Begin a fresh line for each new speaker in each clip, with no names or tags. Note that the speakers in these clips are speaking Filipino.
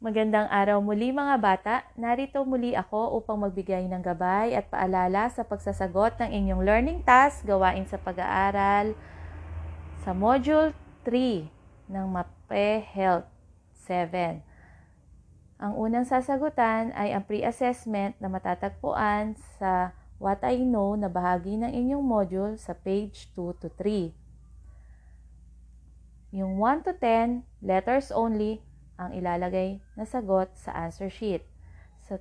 Magandang araw muli mga bata. Narito muli ako upang magbigay ng gabay at paalala sa pagsasagot ng inyong learning task gawain sa pag-aaral sa Module 3 ng MAPE Health 7. Ang unang sasagutan ay ang pre-assessment na matatagpuan sa What I Know na bahagi ng inyong module sa page 2 to 3. Yung 1 to 10, letters only, ang ilalagay na sagot sa answer sheet. Sa,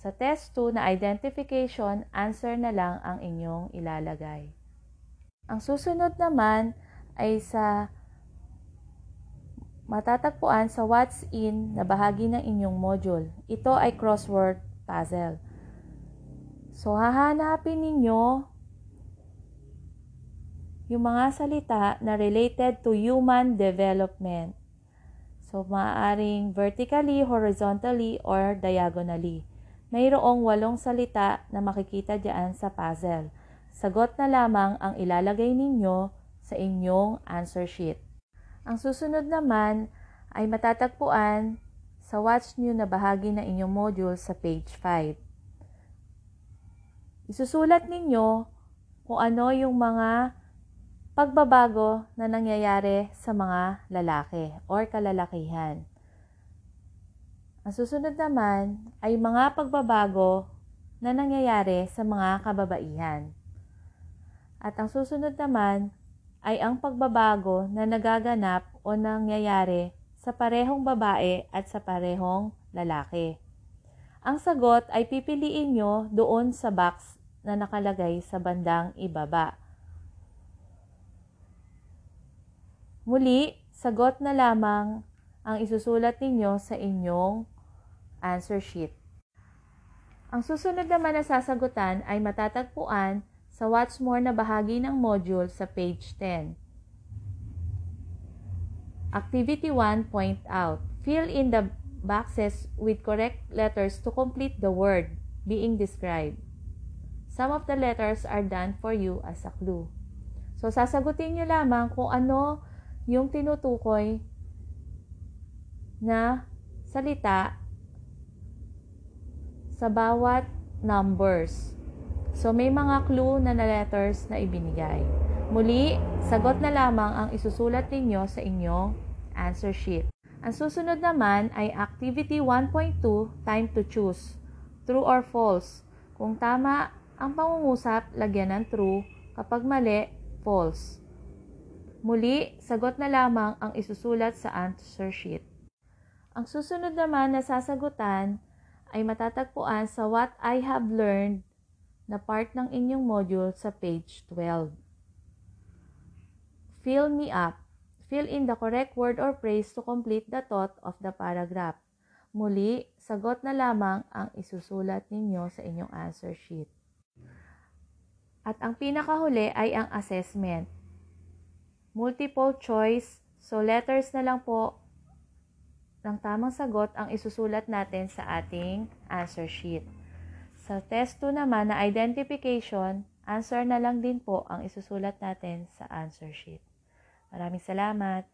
sa test 2 na identification, answer na lang ang inyong ilalagay. Ang susunod naman ay sa matatagpuan sa What's In na bahagi ng inyong module. Ito ay crossword puzzle. So, hahanapin ninyo yung mga salita na related to human development. So, maaaring vertically, horizontally, or diagonally. Mayroong walong salita na makikita diyan sa puzzle. Sagot na lamang ang ilalagay ninyo sa inyong answer sheet. Ang susunod naman ay matatagpuan sa Watch New na bahagi ng inyong module sa page 5. Isusulat ninyo kung ano yung mga pagbabago na nangyayari sa mga lalaki or kalalakihan. Ang susunod naman ay mga pagbabago na nangyayari sa mga kababaihan. At ang susunod naman ay ang pagbabago na nagaganap o nangyayari sa parehong babae at sa parehong lalaki. Ang sagot ay pipiliin nyo doon sa box na nakalagay sa bandang ibaba. Muli, sagot na lamang ang isusulat ninyo sa inyong answer sheet. Ang susunod naman na sasagutan ay matatagpuan sa What's More na bahagi ng module sa page 10. Activity 1 Point Out. Fill in the boxes with correct letters to complete the word being described. Some of the letters are done for you as a clue. So, sasagutin nyo lamang kung ano yung tinutukoy na salita sa bawat numbers. So, may mga clue na letters na ibinigay. Muli, sagot na lamang ang isusulat ninyo sa inyong answer sheet. Ang susunod naman ay Activity 1.2, Time to Choose. True or false. Kung tama ang pangungusap, lagyan ng true. Kapag mali, false. Muli, sagot na lamang ang isusulat sa answer sheet. Ang susunod naman na sasagutan ay matatagpuan sa What I Have Learned na part ng inyong module sa page 12. Fill me up. Fill in the correct word or phrase to complete the thought of the paragraph. Muli, sagot na lamang ang isusulat ninyo sa inyong answer sheet. At ang pinakahuli ay ang assessment multiple choice. So, letters na lang po ng tamang sagot ang isusulat natin sa ating answer sheet. Sa test 2 naman na identification, answer na lang din po ang isusulat natin sa answer sheet. Maraming salamat.